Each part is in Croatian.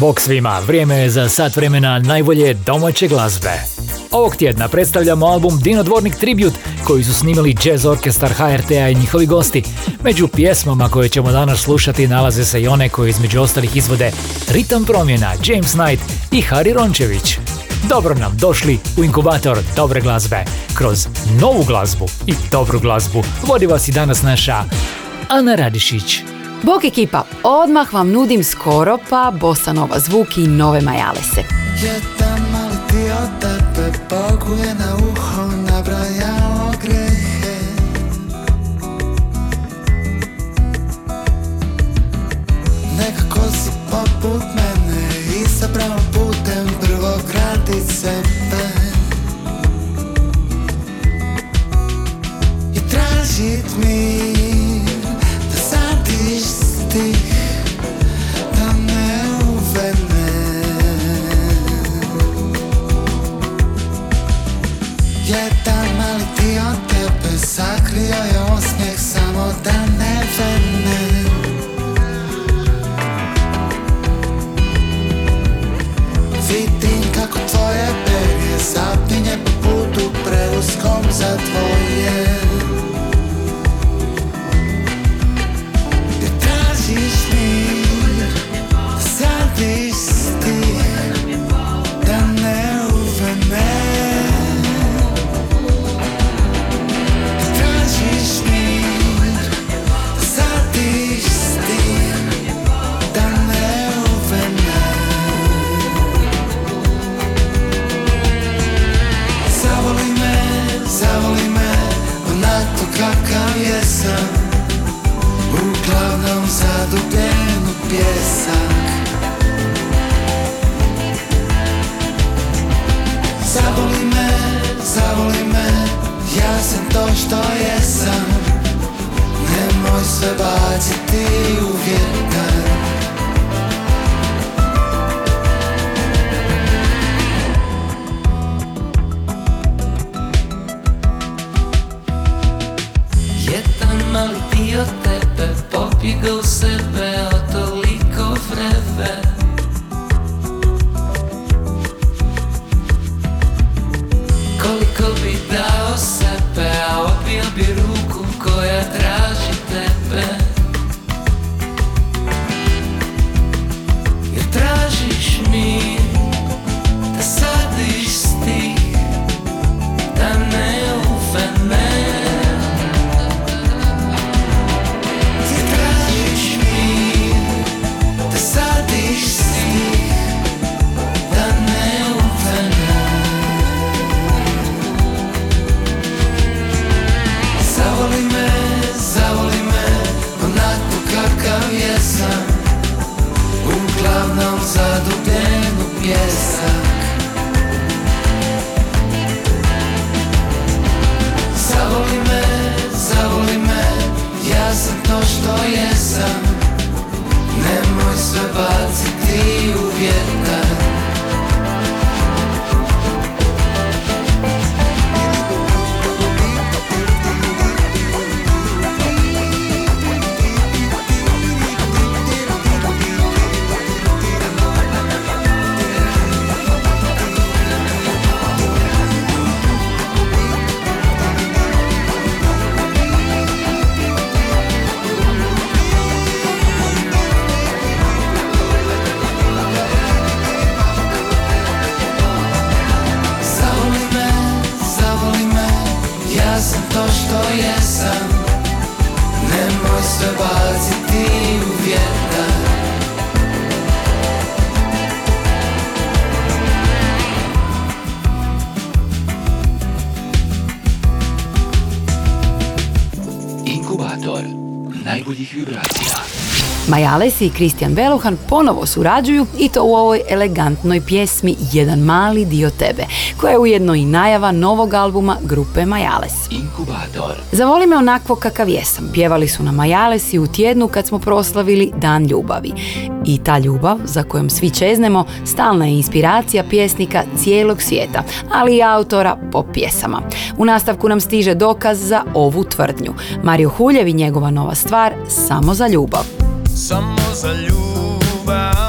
Bog svima, vrijeme je za sat vremena najbolje domaće glazbe. Ovog tjedna predstavljamo album Dino Dvornik Tribute koji su snimili jazz orkestar HRT-a i njihovi gosti. Među pjesmama koje ćemo danas slušati nalaze se i one koje između ostalih izvode Ritam promjena, James Knight i Hari Rončević. Dobro nam došli u inkubator dobre glazbe. Kroz novu glazbu i dobru glazbu vodi vas i danas naša Ana Radišić. Bok ekipa, odmah vam nudim skoro pa bossa nova zvuk i nove majalese. Jedan mali dio tebe boguje na uho, nabrajao grehe Nekako si poput mene izabrao putem prvog radi sebe I tražit sadiš stih da me uvene Jedan mali dio tebe samo da ne vene Vidim kako tvoje perje Alesi i Kristijan Beluhan ponovo surađuju i to u ovoj elegantnoj pjesmi Jedan mali dio tebe, koja je ujedno i najava novog albuma grupe Majales. Inkubator. Zavoli me onakvo kakav jesam. Pjevali su na Majales u tjednu kad smo proslavili Dan ljubavi. I ta ljubav, za kojom svi čeznemo, stalna je inspiracija pjesnika cijelog svijeta, ali i autora po pjesama. U nastavku nam stiže dokaz za ovu tvrdnju. Mario Huljevi njegova nova stvar Samo za ljubav samo za ljubav.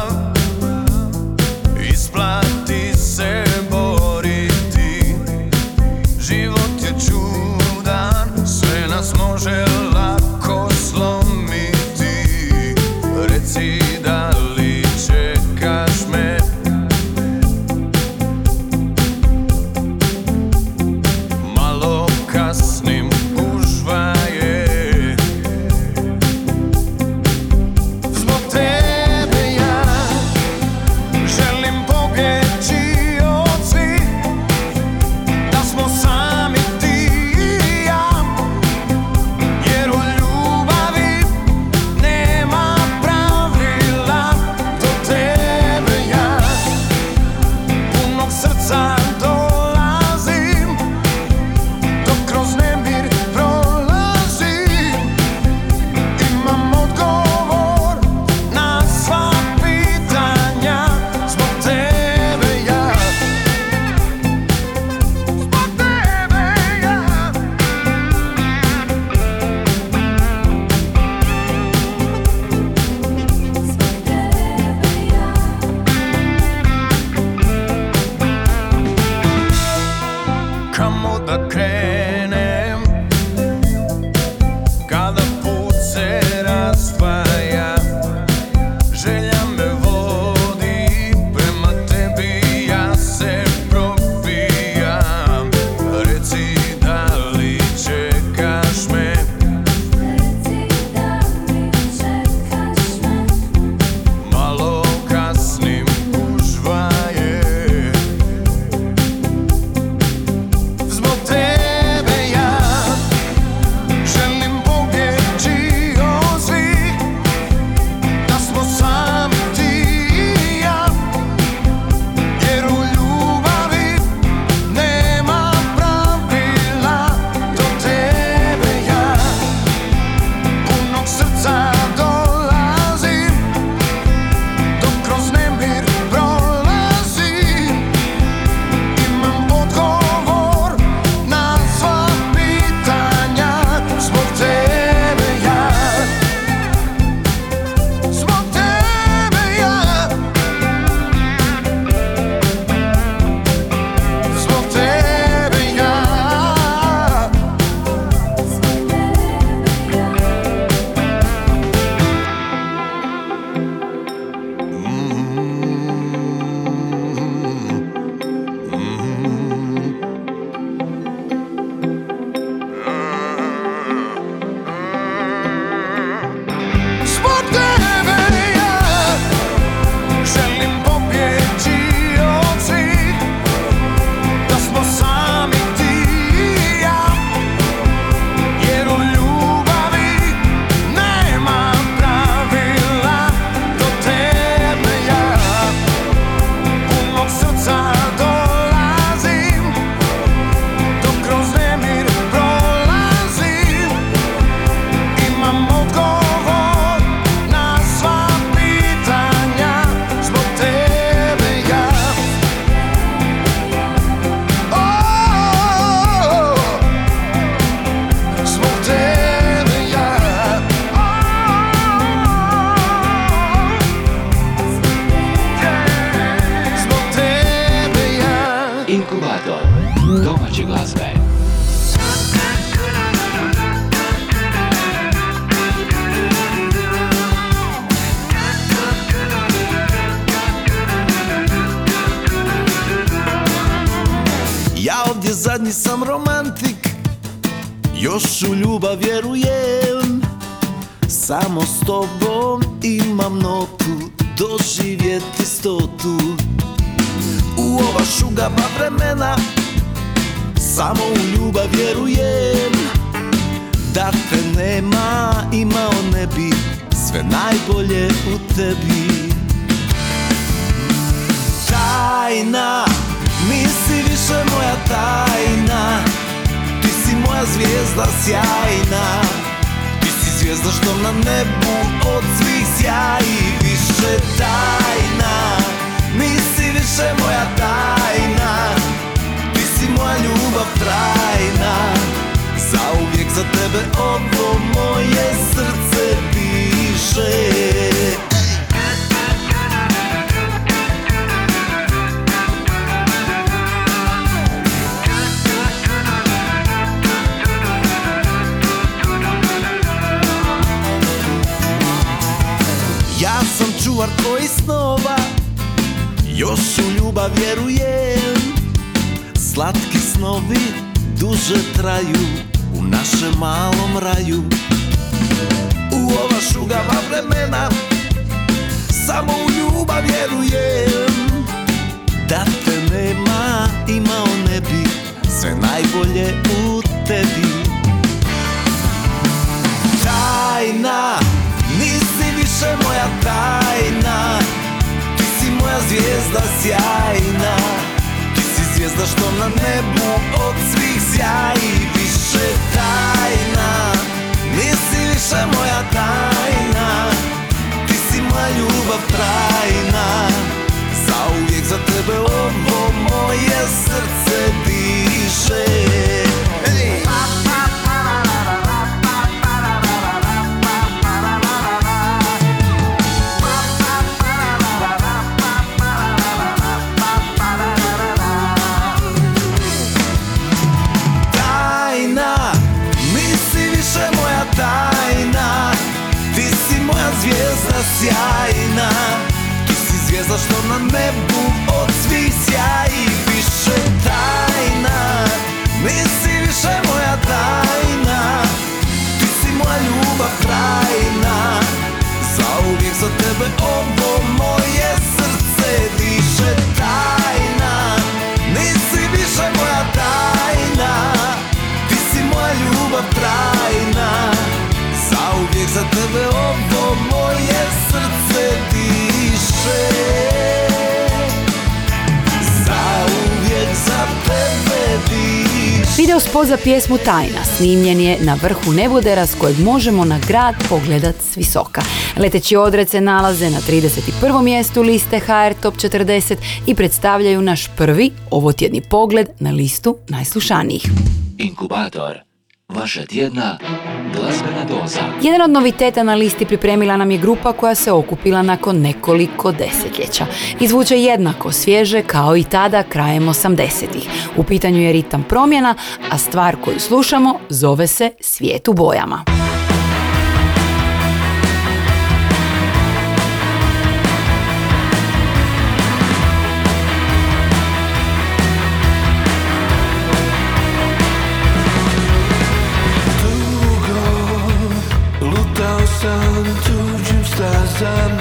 ljubav vjerujem Da te nema imao ne bi Sve najbolje u tebi. Tajna, nisi više moja tajna Ti si moja zvijezda sjajna. Ti si zvijezda što na nebu od svih sjaji Više tajna, nisi više moja tajna Ti si moja ljubav trajna. Zauvijek za tebe ovo moje srce diše Ja sam čuvar tvojih snova. Još u ljubav vjerujem Slatki snovi duže traju U našem malom raju. U ova šugava vremena Samo u ljubav vjerujem. Da te nema imao ne bi Sve najbolje u tebi. Tajna Nisi više moja tajna Ti si moja zvijezda sjajna zvijezda što na nebu od svih sjaji Više tajna. Nisi više moja tajna Ti si moja ljubav trajna. Zauvijek za tebe ovo moje srce diše. Hej! Što na nebu od svih sjaji Više tajna. Nisi više moja tajna Ti si moja ljubav trajna Zauvijek za tebe ovo moje spot za pjesmu Tajna snimljen je na vrhu nebodera s kojeg možemo na grad pogledat s visoka. Leteći odred se nalaze na 31. mjestu liste HR Top 40 i predstavljaju naš prvi ovotjedni pogled na listu najslušanijih. Inkubator. Vaša tjedna glazbena doza. Jedan od noviteta na listi pripremila nam je grupa koja se okupila nakon nekoliko desetljeća. Izvuče jednako svježe kao i tada krajem 80-ih. U pitanju je ritam promjena, a stvar koju slušamo zove se Svijet u bojama. Lutao sam tuđim stazama Sam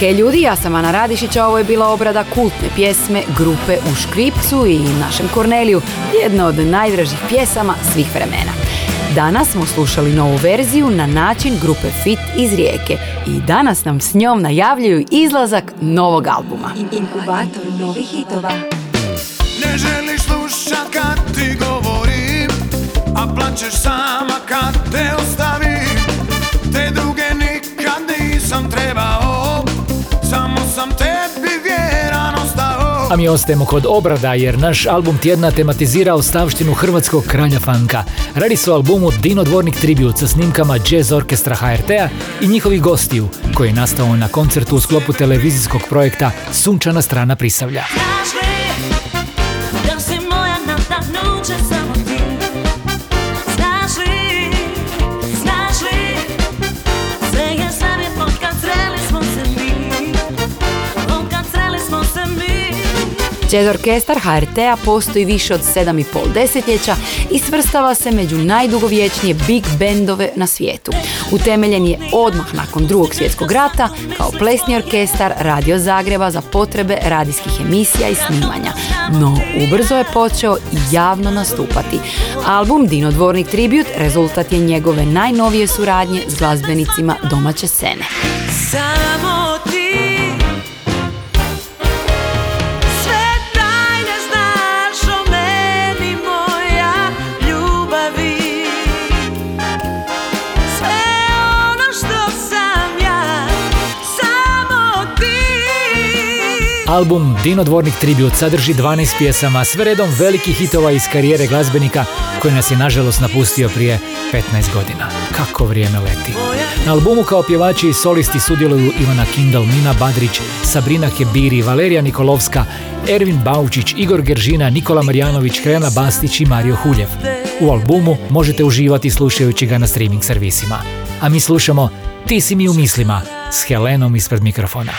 Hej ljudi, ja sam Ana Radišić, a ovo je bila obrada kultne pjesme grupe u Škripcu i našem Korneliju, jedna od najdražih pjesama svih vremena. Danas smo slušali novu verziju na način grupe Fit iz Rijeke i danas nam s njom najavljuju izlazak novog albuma. Inkubator novih hitova. Ne želiš slušat kad ti govorim A plaćeš sama kad te ostavim Te druge nikad nisam trebao A mi ostajemo kod obrada jer naš album tjedna tematizira ostavštinu hrvatskog kralja fanka. Radi se o albumu Dino Dvornik Tribute sa snimkama Jazz Orkestra HRT-a i njihovih gostiju, koji je nastao na koncertu u sklopu televizijskog projekta Sunčana strana Prisavlja. Jazz orkestar HRT-a postoji više od 7,5 desetljeća i svrstava se među najdugovječnije big bendove na svijetu. Utemeljen je odmah nakon drugog svjetskog rata kao plesni orkestar Radio Zagreba za potrebe radijskih emisija i snimanja, no ubrzo je počeo i javno nastupati. Album Dino Dvornik Tribute rezultat je njegove najnovije suradnje s glazbenicima domaće scene. Samo Album Dino Dvornik Tribute sadrži 12 pjesama, sve redom velikih hitova iz karijere glazbenika koji nas je nažalost napustio prije 15 godina. Kako vrijeme leti. Na albumu kao pjevači i solisti sudjeluju Ivana Kindal, Nina Badrić, Sabrina Hebiri, Valerija Nikolovska, Ervin Baučić, Igor Geržina, Nikola Marjanović, Hrena Bastić i Mario Huljev. U albumu možete uživati slušajući ga na streaming servisima. A mi slušamo Ti si mi u mislima s Helenom ispred mikrofona.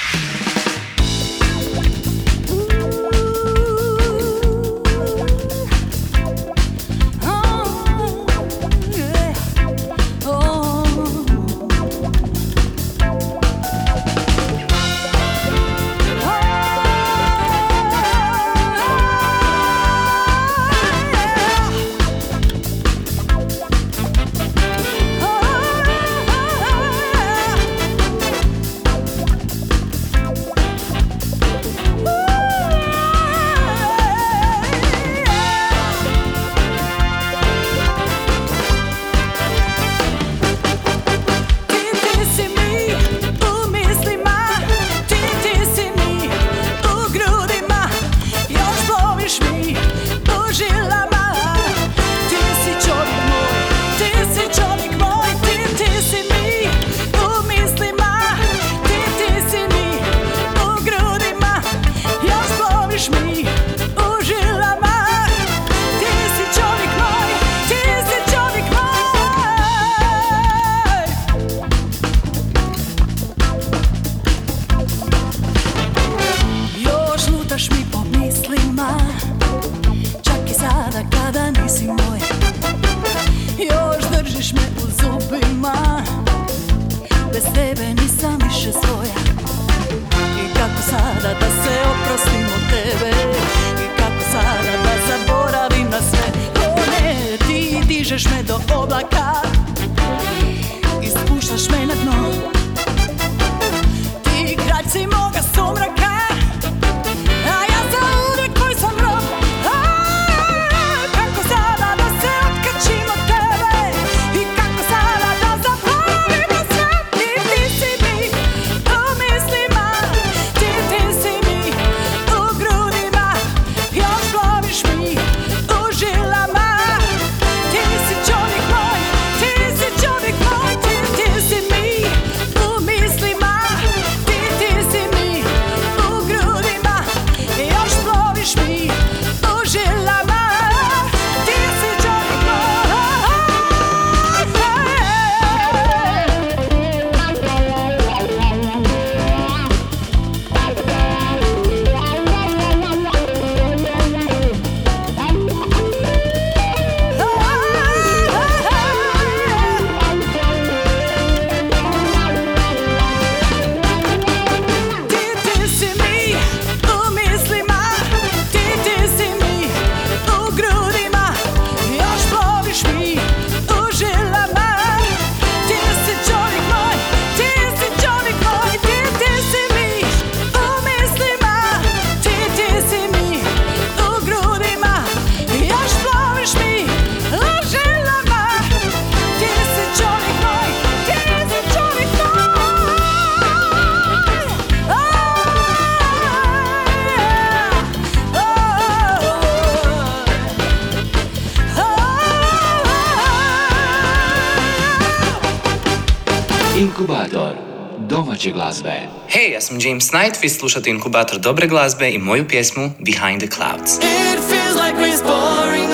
James Knight, vi slušate inkubator dobre glazbe i moju pjesmu Behind the Clouds. It feels like we're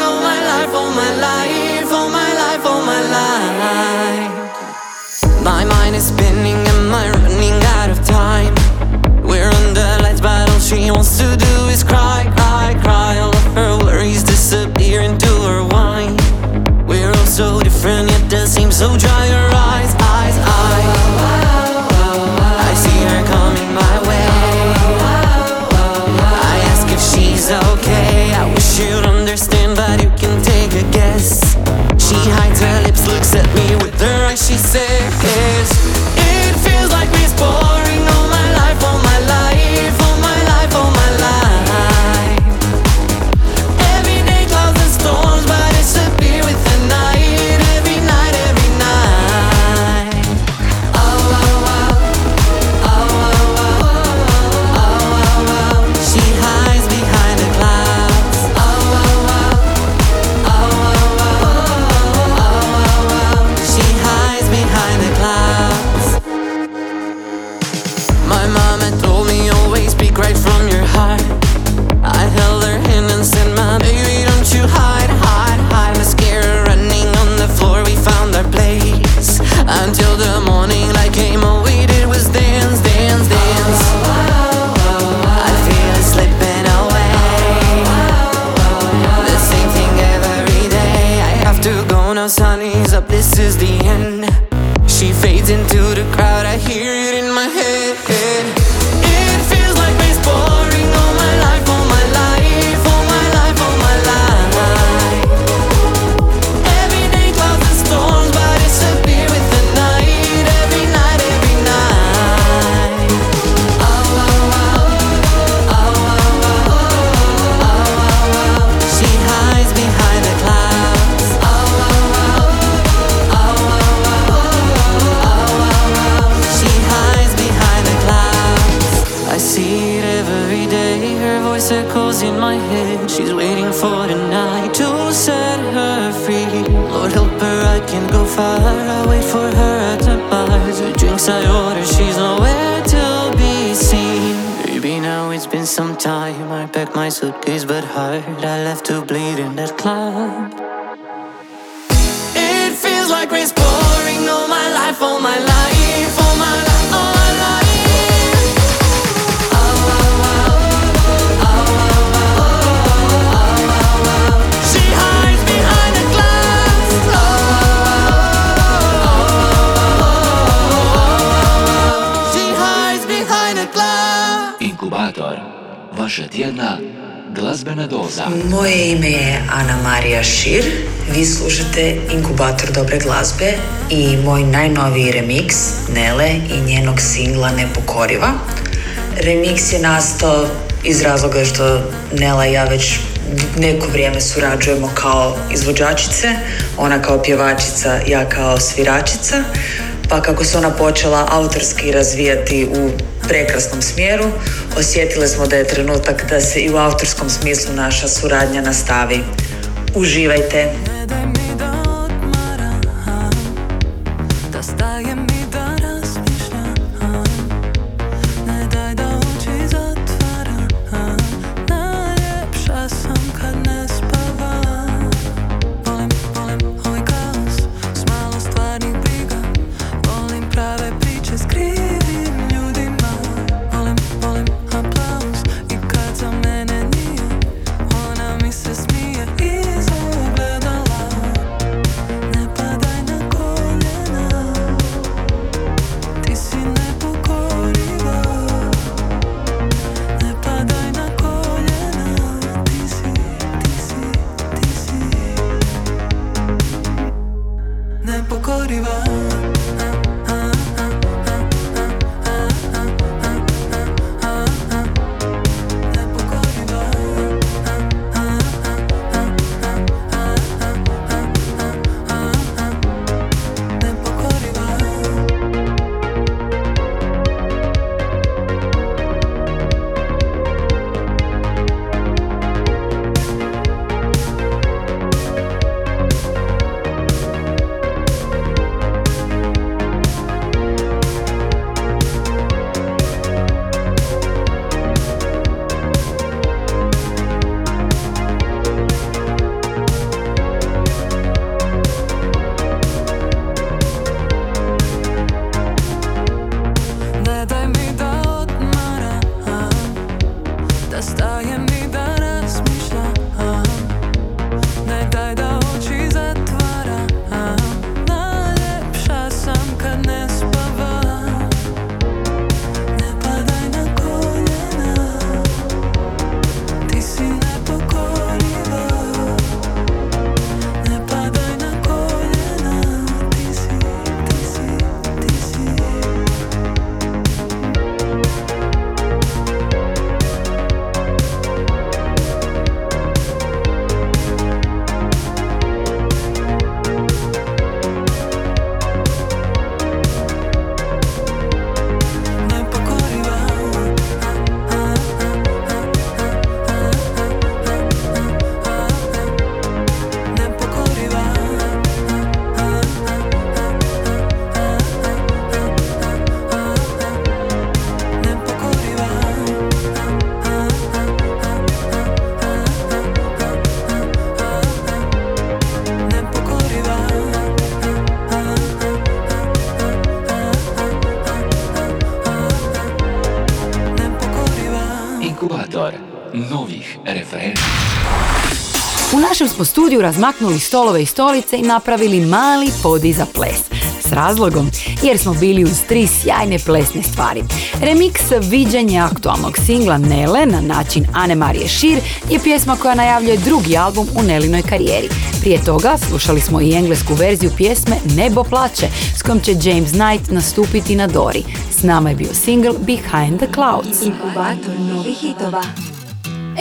all my life, all my life, all my life, all my life. My mind is spinning, am I running out of time? We're lights, but all she wants to do is cry, cry, cry. All of her worries disappear into her wine. We're all so different, yet so dry, her eyes. I can go far. I wait for her at the bars. The drinks I order, she's nowhere to be seen. Baby, now it's been some time. I packed my suitcase, but hard. I left to bleed in that club. vaša tjedna glazbena doza. Moje ime je Ana Marija Šir. Vi slušate Inkubator dobre glazbe i moj najnoviji remix Nele i njenog singla Nepokoriva. Remix je nastao iz razloga što Nela i ja već neko vrijeme surađujemo kao izvođačice, ona kao pjevačica, ja kao sviračica pa kako se ona počela autorski razvijati u prekrasnom smjeru, osjetile smo da je trenutak da se i u autorskom smislu naša suradnja nastavi. Uživajte! Našem smo studiju razmaknuli stolove i stolice i napravili mali podi za ples. S razlogom, jer smo bili uz tri sjajne plesne stvari. Remix viđenje aktualnog singla Nele na način Ane Marije Šir je pjesma koja najavljuje drugi album u Nelinoj karijeri. Prije toga slušali smo i englesku verziju pjesme Nebo plače s kojom će James Knight nastupiti na Dori. S nama je bio single Behind the Clouds. Inkubator novih hitova.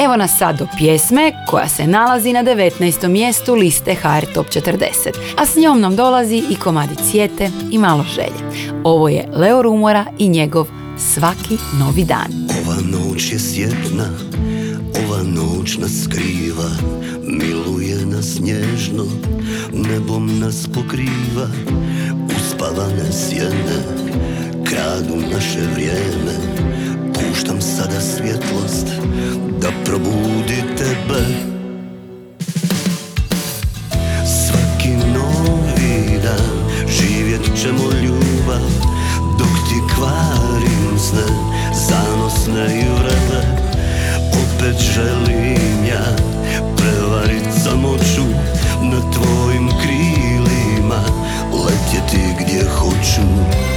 Evo nas sad do pjesme koja se nalazi na 19. mjestu liste HR Top 40, a s njom nam dolazi i komadi Cijete i malo želje. Ovo je Leo Rumora i njegov Svaki novi dan. Ova noć je sjetna, ova noć nas skriva, miluje nas nježno, nebom nas pokriva, uspavane sjene, kradu naše vrijeme, puštam sada svjetlost, da probudi tebe. Svaki novi dan živjet ćemo ljubav, dok ti kvarim sne, zanosne i vrele. Opet želim ja prevarit samoću na tvojim krilima, letjeti gdje hoću.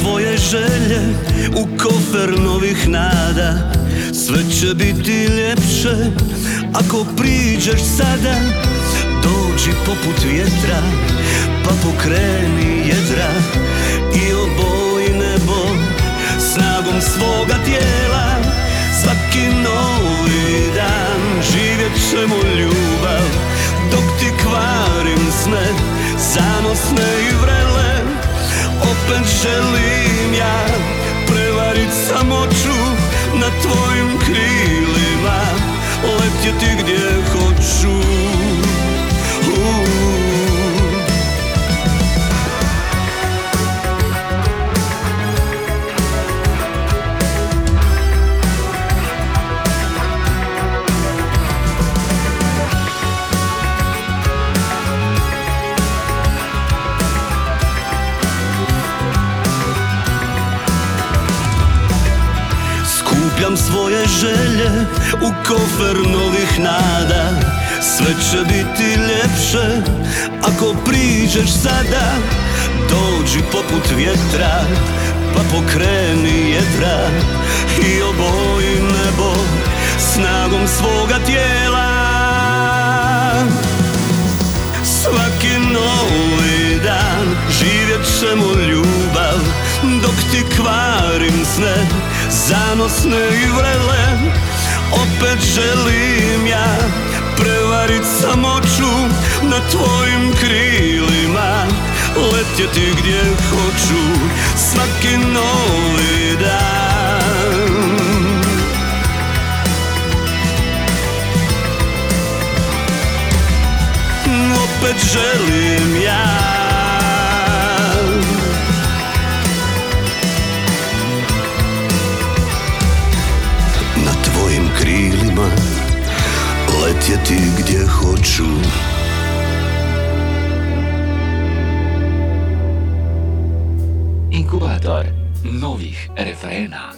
Svoje želje u kofer novih nada. Sve će biti ljepše ako priđeš sada. Dođi poput vjetra pa pokreni jedra I oboji nebo snagom svoga tijela. Svaki novi dan živjet ćemo ljubav Dok ti kvarim sne, zanosne i vrele opet želim ja prevarit samoću na tvojim krilima letjeti gdje hoću Uuu. Želje u kofer novih nada. Sve će biti ljepše ako priđeš sada. Dođi poput vjetra pa pokreni jedra I oboji nebo snagom svoga tijela. Svaki novi dan živjet ćemo ljubav Dok ti kvarim sne, zanosne i vrele Opet želim ja prevarit samoću na tvojim krilima. Letjeti gdje hoću svaki novi dan. Opet želim ja krilima letjeti gdje hoću Inkubator novih refrena.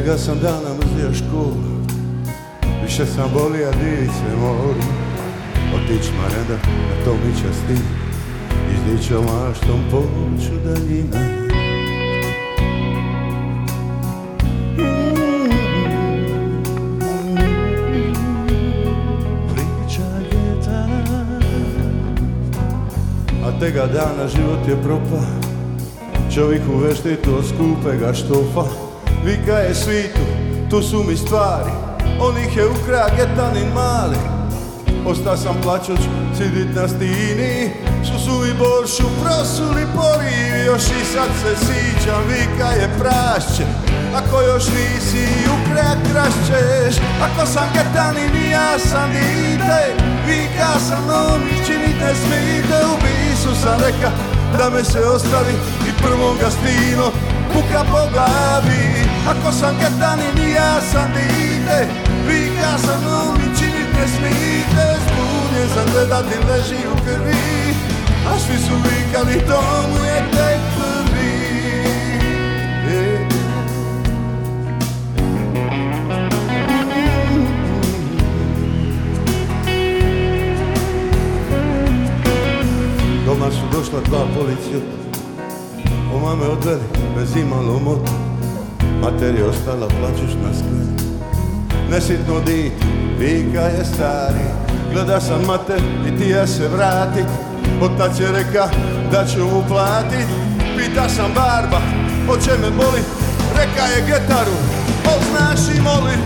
Te ga sam dana mrzio školu Više sam volija dice mori Otić mareda na to mi časti Izdićo maštom poću daljina Priča ljeta A tega dana život je propa Čovjek u veštitu od skupega štofa Vika je svitu, tu su mi stvari. On ih je ukra getanin mali. Osta sam plaćoć, sidit na stini. Su su mi boršu prosuli porivi Još i sad se sićam, vika je prašće Ako još nisi ukra krašćeš. Ako sam getanin i ja sam dite Vika sam on, činit ne smijete U bisu sam reka da me se ostavi I prvom ga stino puka po glavi Ako sam getanin i ja sam dite Vika sam on i činit ne smijete Zbunjen sam gledati leži u krvi. A svi su vikali to mu je tek prvi. E. Doma su došla dva policijota Oma me odveli bez imalo moto Mater je ostala plaćuš na skladu Nesitno dite, vika je stari. Gleda sam mater i ti ja se vratit Otac je reka da ću mu Pita sam barba, hoće me boli. Reka je getaru, poznaš i moli.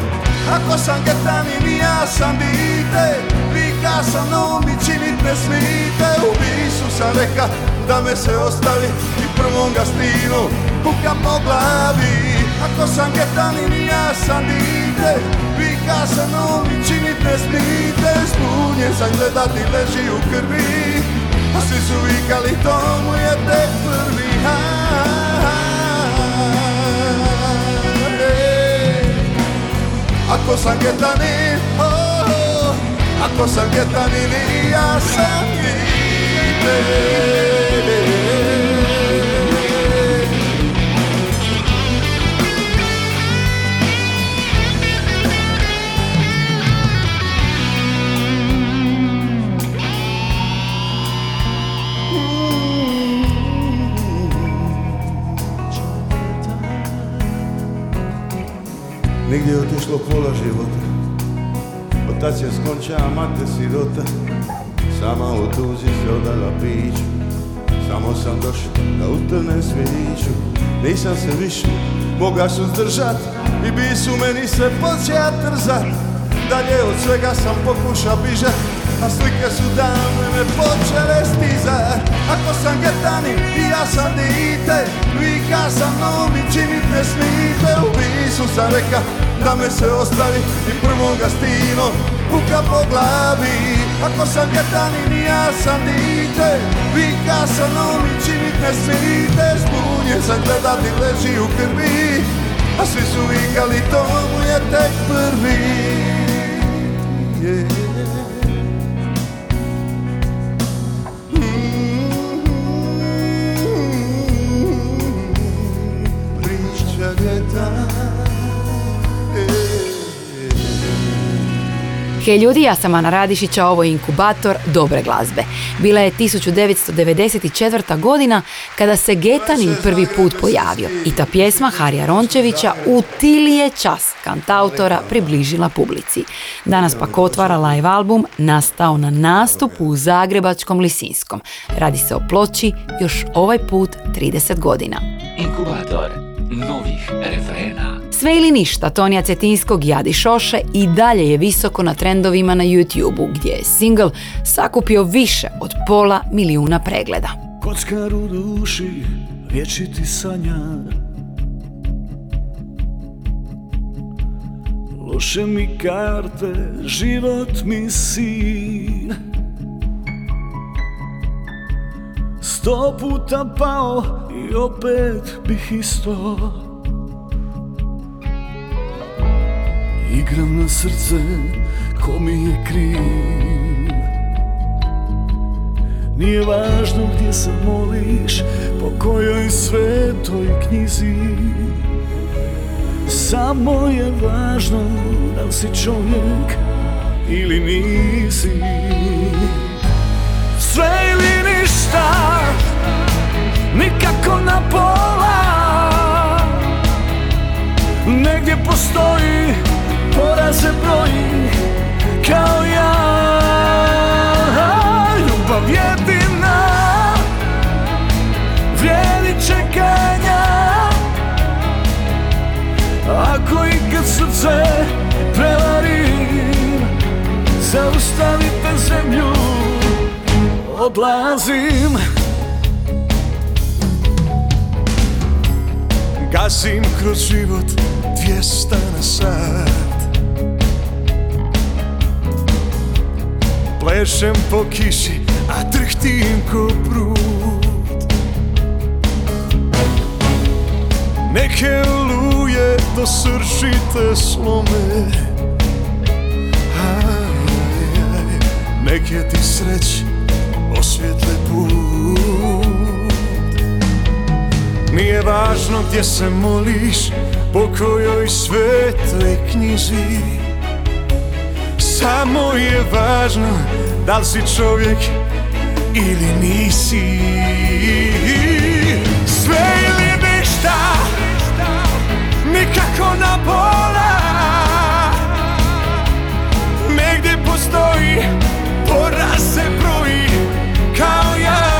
Ako sam getanin i ja sam dite Vika sam no mi činit ne smite U bisu sam reka da me se ostavi I prvom ga stinu puka po glavi Ako sam getanin i ja sam dite Vika sam no mi činit ne smite Zbunjen sam gledati leži u krvi A svi su vikali to mu je tek prvi. Ako sam getanin, oh, oh, ako sam getanin i ja sam dite Nigdje je otišlo pola života. Otac je skonča, a mate sirota. Sama u tuzi se odala piću Samo sam došao da utrnem sviću Nisam se više moga suzdržat I bi su meni se počeja trzat Dalje od svega sam pokuša bižat A slike su davne me počele stizat. Ako sam getanin i ja sam dite Vika sa mnom i činit ne smite U bisu sam reka da me se ostavi I prvom ga stino puka po glavi. Ako sam getanin i ja sam dite Vika sa mnom i činit ne smite Zbunjen sam gledati leži u krvi A svi su vikali to mu je tek prvi. Yeah. Hej ljudi, ja sam Ana Radišić, a ovo je inkubator dobre glazbe. Bila je 1994. godina kada se Getanin prvi put pojavio i ta pjesma Harija Rončevića u tilije čas kantautora približila publici. Danas pak otvara live album nastao na nastupu u Zagrebačkom Lisinskom. Radi se o ploči još ovaj put 30 godina. Inkubator novih refrena. Sve ili ništa Tonija Cetinskog Jadi Šoše i dalje je visoko na trendovima na YouTube-u gdje je single sakupio više od pola milijuna pregleda. Kockar u duši, vječiti sanjar Loše mi karte, život mi sin. Sto puta pao i opet bih isto Igram na srce, ko mi je kriv. Nije važno gdje se moliš, po kojoj svetoj knjizi. Samo je važno da li si čovjek ili nisi. Sve ili ništa, nikako na pola. Negdje postoji, poraz se broji kao ja. Ljubav jedina, vrijedi čekanja. Ako ikad srce prevarim Zaustavite zemlju. Odlazim. Gasim kroz život dvijesta na sat Plešem po kiši, a drhtim ko prut. Neke oluje do sršite slome. Aj, Neke ti sreć osvjetle put. Nije važno gdje se moliš Po kojoj svetoj knjizi Samo je važno Da li si čovjek ili nisi. Sve ili ništa Nikako na pola. Negdje postoji Poraz se broji Kao ja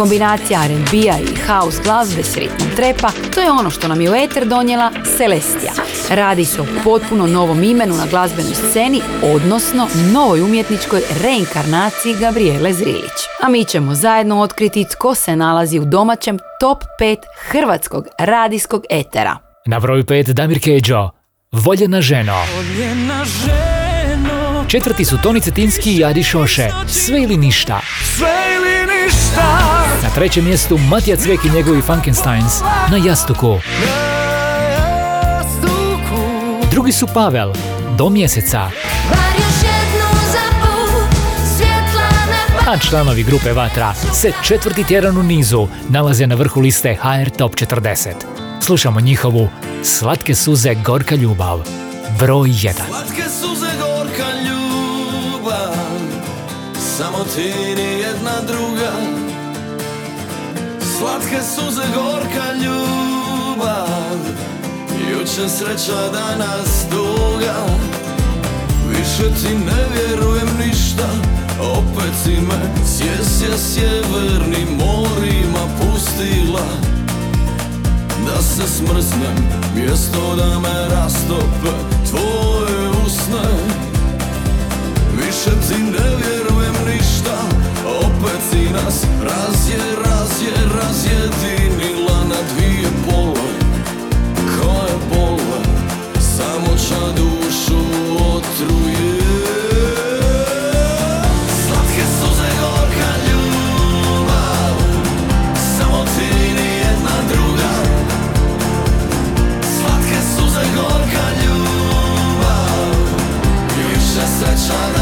Kombinacija R&B-a i house glazbe s ritmom trepa, to je ono što nam je u eter donijela Celestia. Radi se o potpuno novom imenu na glazbenoj sceni, odnosno novoj umjetničkoj reinkarnaciji Gabriele Zrilić. A mi ćemo zajedno otkriti tko se nalazi u domaćem top 5 hrvatskog radijskog etera. Na broju 5 Damir Keđo, Voljena ženo. Voljena ženo Četvrti su Toni Cetinski i Adi Šoše, Sve ili ništa. Sve ili ništa Na trećem mjestu Matija Cvek i njegovi Funkensteins, Na jastuku. Drugi su Pavel, Do mjeseca. A članovi grupe Vatra se četvrti tjedan u nizu nalaze na vrhu liste HR Top 40. Slušamo njihovu Slatke suze, gorka ljubav. Broj 1. Slatke suze gorka ljubav Samo ti ni jedna druga Slatke suze gorka ljubav. Juče sreća danas duga. Više ti ne vjerujem ništa. Opet si me sjesja sjevernim morima pustila. Da se smrznem Mjesto da me rastope tvoje usne. Više ti ne vjerujem ništa Opet si nas razje, razje, razjedinila na dvije pole. Koje bole Samo ča dušu otruje. Slatke suze gorka ljubav Samo ti jedna druga. Slatke suze gorka ljubav Više sreća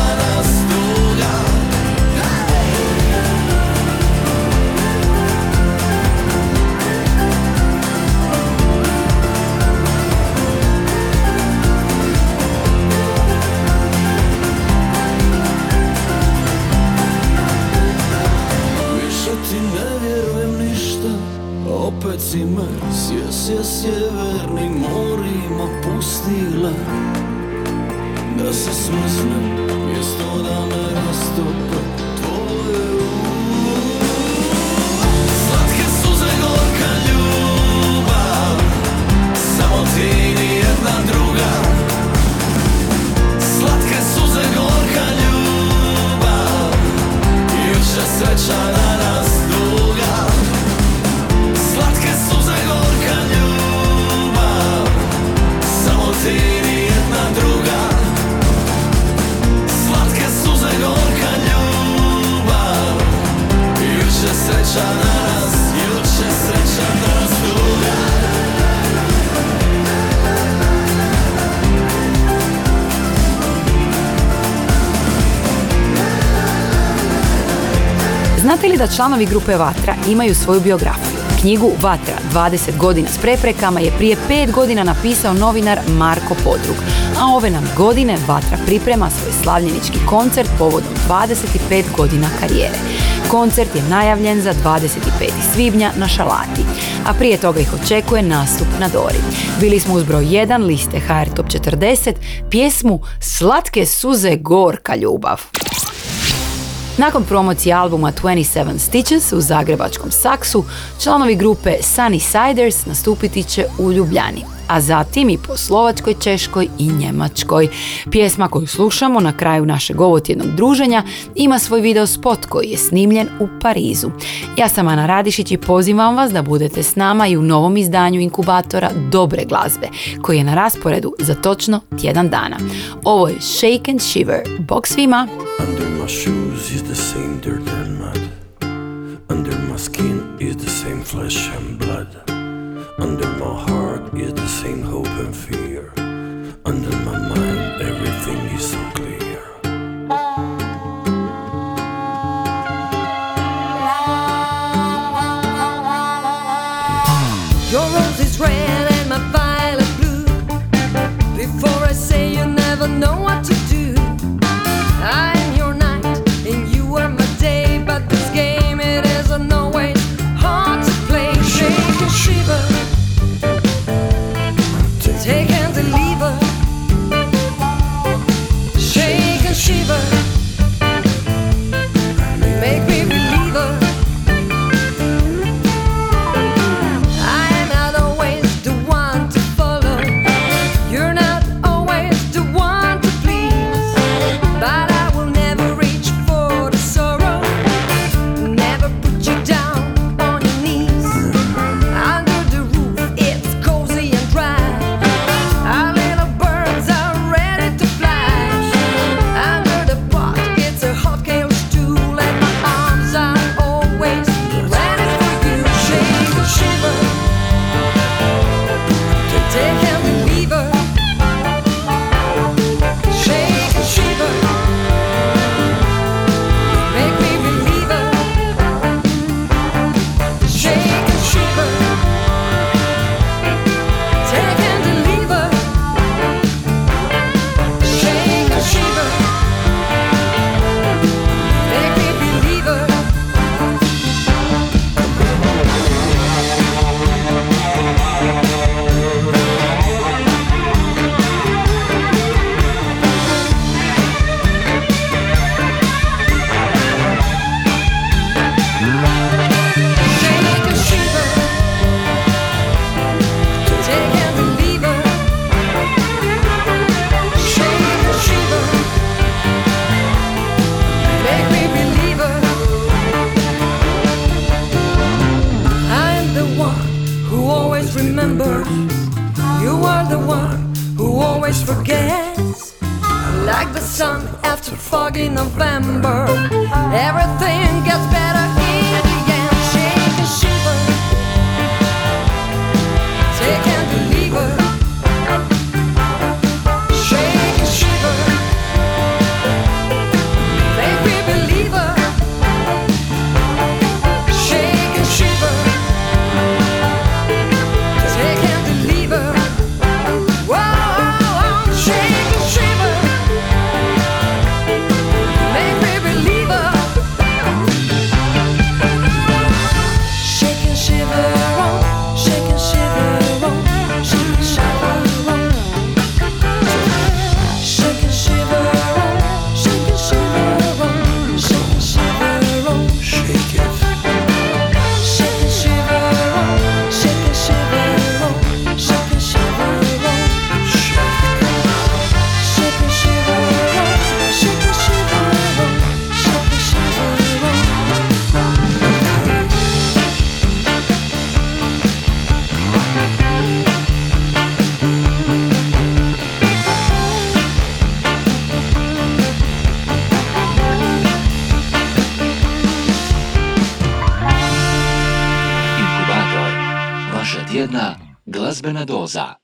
Opet si me sjesja sjevernim morima pustila Da se smrznem Mjesto da me rastope Tvoje Slatke suze gorka ljubav Samo jedna druga. Suze ljubav Juče sreća da članovi grupe Vatra imaju svoju biografiju? Knjigu Vatra 20 godina s preprekama je prije 5 godina napisao novinar Marko Podrug, a ove nam godine Vatra priprema svoj slavljenički koncert povodom 25 godina karijere. Koncert je najavljen za 25. svibnja na Šalati, a prije toga ih očekuje nastup na Dori. Bili smo uz broj 1 liste HR Top 40, pjesmu Slatke suze gorka ljubav. Nakon promocije albuma 27 Stitches u zagrebačkom Saksu, članovi grupe Sunny Siders nastupiti će u Ljubljani, a zatim i po Slovačkoj, Češkoj i Njemačkoj. Pjesma koju slušamo na kraju našeg ovotjednog druženja ima svoj video spot koji je snimljen u Parizu. Ja sam Ana Radišić i pozivam vas da budete s nama i u novom izdanju inkubatora Dobre glazbe, koji je na rasporedu za točno tjedan dana. Ovo je Shake and Shiver. Bog svima! Under my shoes is the same dirt and mud. Under my skin is the same flesh and blood. Under my heart is the same hope and fear. Under my mind, everything is so clear. Your rose is red and my violet blue. Before I say you never know what to do.